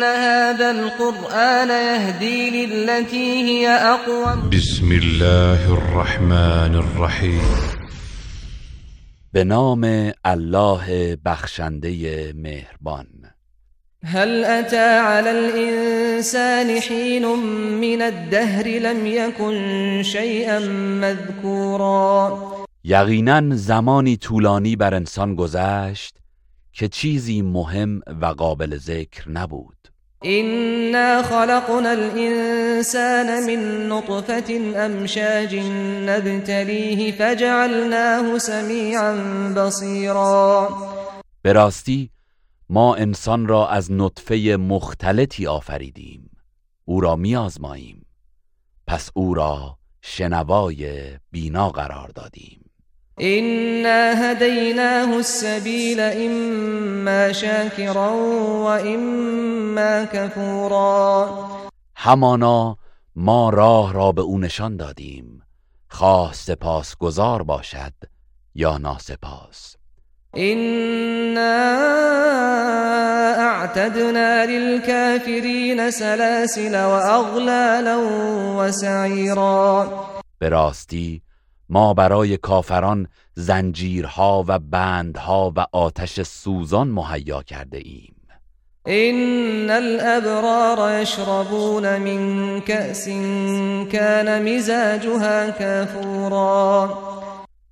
إن هذا القرآن يهدي للتي هي أقوم. بسم الله الرحمن الرحیم به نام الله بخشنده مهربان. هل أتى على الإنسان حين من الدهر لم يكن شيئا مذكورا؟ یقینا زمانی طولانی بر انسان گذشت که چیزی مهم و قابل ذکر نبود. إنا خلقنا الإنسان من نطفة أمشاج نبتليه فجعلناه سميعا بصيرا. به راستی ما انسان را از نطفه مختلطی آفریدیم. او را میازماییم پس او را شنوای بینا قرار دادیم. إنا هديناه السبيل إما شاكرا وإما كفورا. همانا ما راه را به او نشان دادیم. خواه سپاس گذار باشد یا ناسپاس. إنا أعتدنا للكافرين سلاسل وأغلالا وسعيرا. به راستی ما برای کافران زنجیرها و بندها و آتش سوزان مهیا کرده ایم. إن الأبرار يشربون من كأس كان مزاجها كافورا.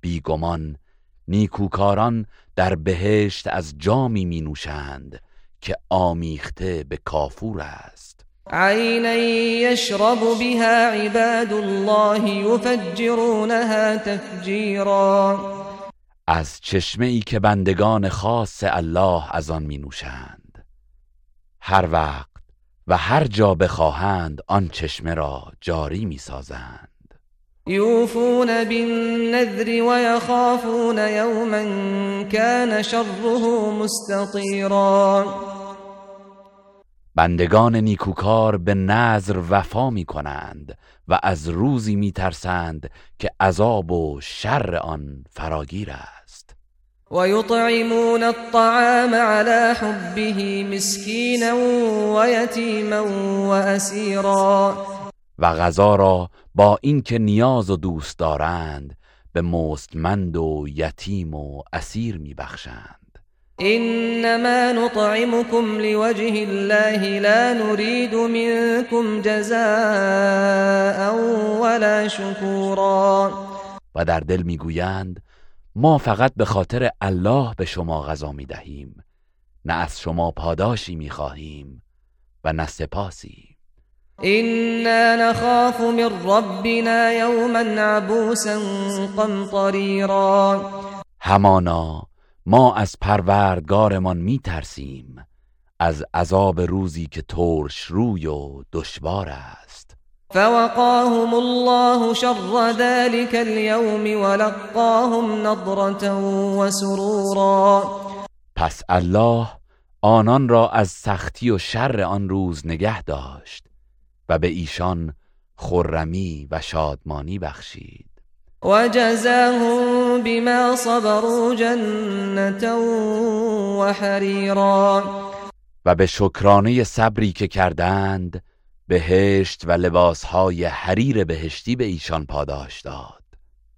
بیگمان نیکوکاران در بهشت از جامی می نوشند که آمیخته به کافور است. عينا يشرب بها عباد الله يفجرونها تفجيرا. از چشمه ای که بندگان خاص الله از آن می نوشند هر وقت و هر جا بخواهند آن چشمه را جاری می سازند يوفون بالنذر ويخافون يوما كان شره مستطيرا بندگان نیکوکار به نظر وفا می کنند و از روزی می ترسند که عذاب و شر آن فراگیر است. ويطعمون الطعام على حبه مسكينا ويتيما وأسيرا. و غذا را با اینکه نیاز و دوست دارند به مستمند و یتیم و اسیر میبخشند. إنما نطعمكم لوجه الله لا نريد منكم جزاء ولا شكورا. و در دل می‌گویند ما فقط به خاطر الله به شما غذا می‌دهیم نه از شما پاداشی می‌خواهیم و نه سپاسی. إنا نخاف من ربنا يوما عبوسا قمطريرا همانا ما از پروردگارمان میترسیم از عذاب روزی که ترش روی و دشوار است. فوقاهم الله شر ذلك اليوم ولقاهم نضرة وسرورا. پس الله آنان را از سختی و شر آن روز نگه داشت و به ایشان خرمی و شادمانی بخشید. وجزاهم بما صبروا جنة وحريرا. و به شکرانه صبری که کردند بهشت و لباسهای حریر بهشتی به ایشان پاداش داد.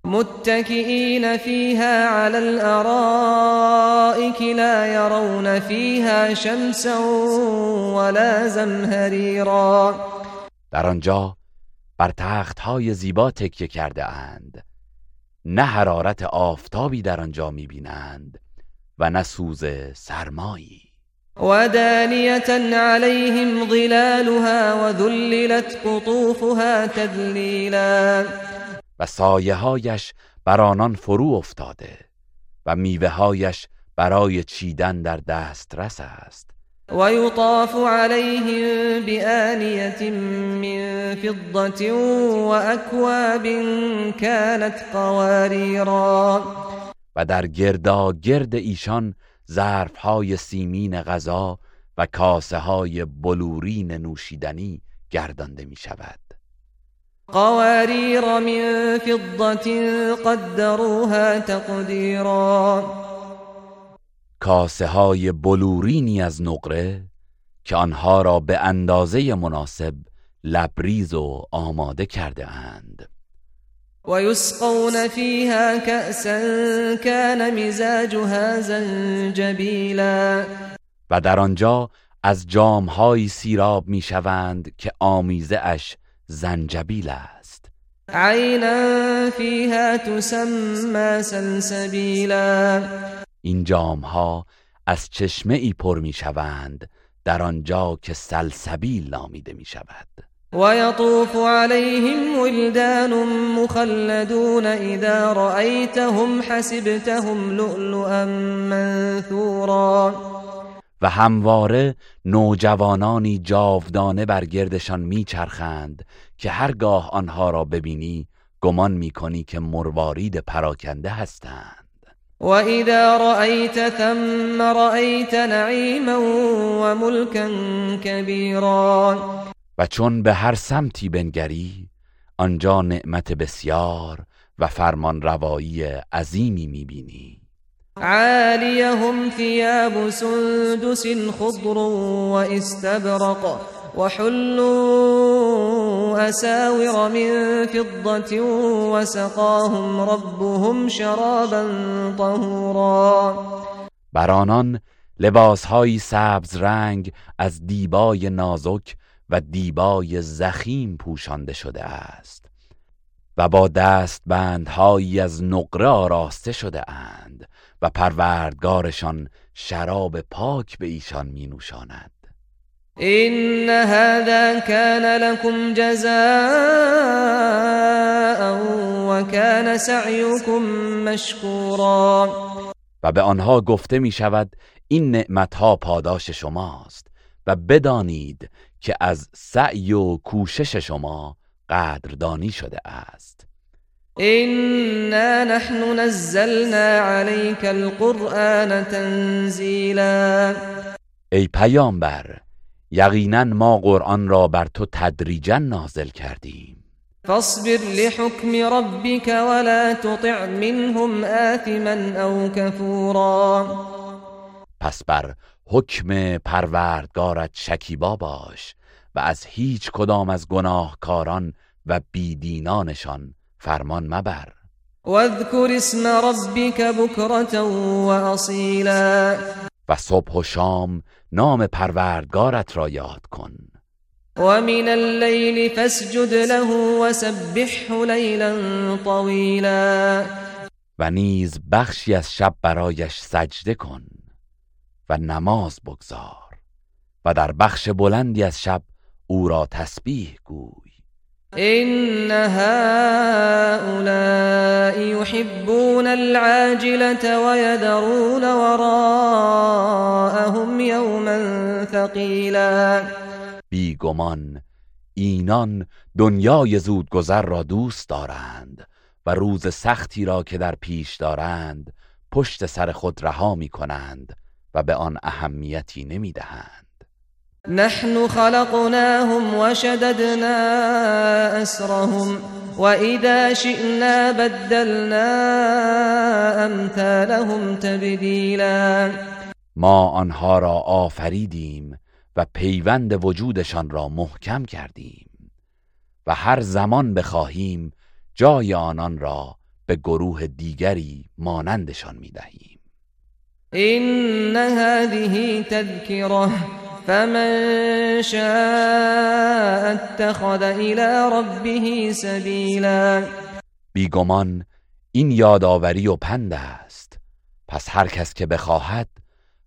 متكئين فيها على الأرائك لا يرون فيها شمسا ولا زمهريرا در آنجا بر تختهای زیبا تکیه کرده اند. نه حرارت آفتابی در آنجا می‌بینند و نه سوز سرمایی. ودانية عليهم ظلالها وذللت قطوفها تذليلا. و سایه هایش بر آنان فرو افتاده و میوه هایش برای چیدن در دسترس است. ويطاف عليهم بآنية من فضة وأكواب كانت قواريرا. و در گردا گرد ایشان ظرف های سیمین غذا و کاسه های بلورین نوشیدنی گردانده می شود قوارير من فضة قدروها تقدیرا. کاسه های بلورینی از نقره که آنها را به اندازه مناسب لبریز و آماده کرده اند. ويسقون فيها كأسا كان مزاجها زنجبیلا و در آنجا از جامهایی سیراب می‌شوند که آمیزه اش زنجبیل است. عینا فیها تسمى سلسبیلا این جامها از چشمه ای پر می‌شوند در آنجا که سلسبیل نامیده می شود ويطوف عليهم ولدان مخلدون إذا رأيتهم حسبتهم لؤلؤا منثورا. و همواره نوجوانانی جاودانه بر گردشان میچرخند که هرگاه آنها را ببینی گمان می‌کنی که مروارید پراکنده هستند. وإذا رأيت ثم رأيت نعيما وملكا كبيرا. و چون به هر سمتی بنگری آنجا نعمت بسیار و فرمان روایی عظیمی می‌بینی. عاليهم ثياب سندس خضر واستبرق وحلوا أساور من فضة وسقاهم ربهم شرابا طهورا. بر آنان لباسهایی سبز رنگ از دیبای نازک و دیبای زخیم پوشانده شده است و با دستبندهایی از نقره آراسته شده اند و پروردگارشان شراب پاک به ایشان می نوشاند إن هذا كان لكم جزاء وكان سعيكم مشكورا. و به آنها گفته می شود این نعمتها پاداش شماست و بدانید که از سعی و کوشش شما قدردانی شده است. إنا نحن نزلنا عليك القرآن تنزيلا. ای پیامبر یقینا ما قرآن را بر تو تدریجا نازل کردیم. فاصبر لحكم ربك ولا تطع منهم آثما أو كفورا پس بر حکم پروردگارت شکیبا باش و از هیچ کدام از گناهکاران و بیدینانشان فرمان مبر. واذكر اسم ربك بكرة وأصيلا و صبح و شام نام پروردگارت را یاد کن. ومن الليل فاسجد له وسبحه ليلا طويلا. و نیز بخشی از شب برایش سجده کن و نماز بگذار و در بخش بلندی از شب او را تسبیح گوی. إن هؤلاء يحبون العاجلة ويذرون وراءهم يوما ثقيلا. بیگمان اینان دنیای زودگذر را دوست دارند و روز سختی را که در پیش دارند پشت سر خود رها می کنند و به آن اهمیتی نمی دهند نحن خلقناهم وشددنا أسرهم وإذا شئنا بدلنا أمثالهم تبديلا. ما آنها را آفریدیم و پیوند وجودشان را محکم کردیم و هر زمان بخواهیم جای آنان را به گروه دیگری مانندشان می دهیم إن هذه تذكرة فمن شاء اتخذ إلى ربه سبيلا. بیگمان این یادآوری و پند است. پس هر کس که بخواهد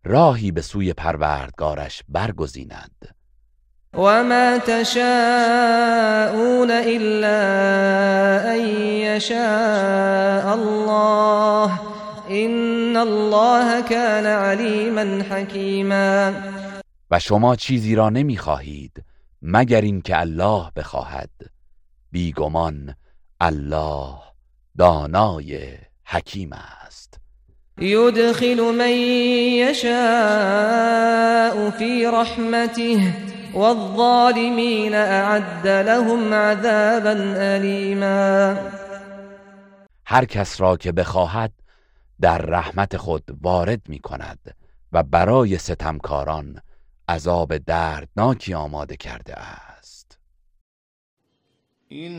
راهی به سوی پروردگارش برگزیند. وما تشاءون إلا أن يشاء الله. إن الله كان عليما حكيما. و شما چیزی را نمی‌خواهید مگر اینکه الله بخواهد. بیگمان الله دانای حکیم است. يدخل من يشاء في رحمته والظالمين اعد لهم عذابا الیما. هر کس را که بخواهد در رحمت خود وارد می کند و برای ستمکاران عذاب دردناکی آماده کرده است. این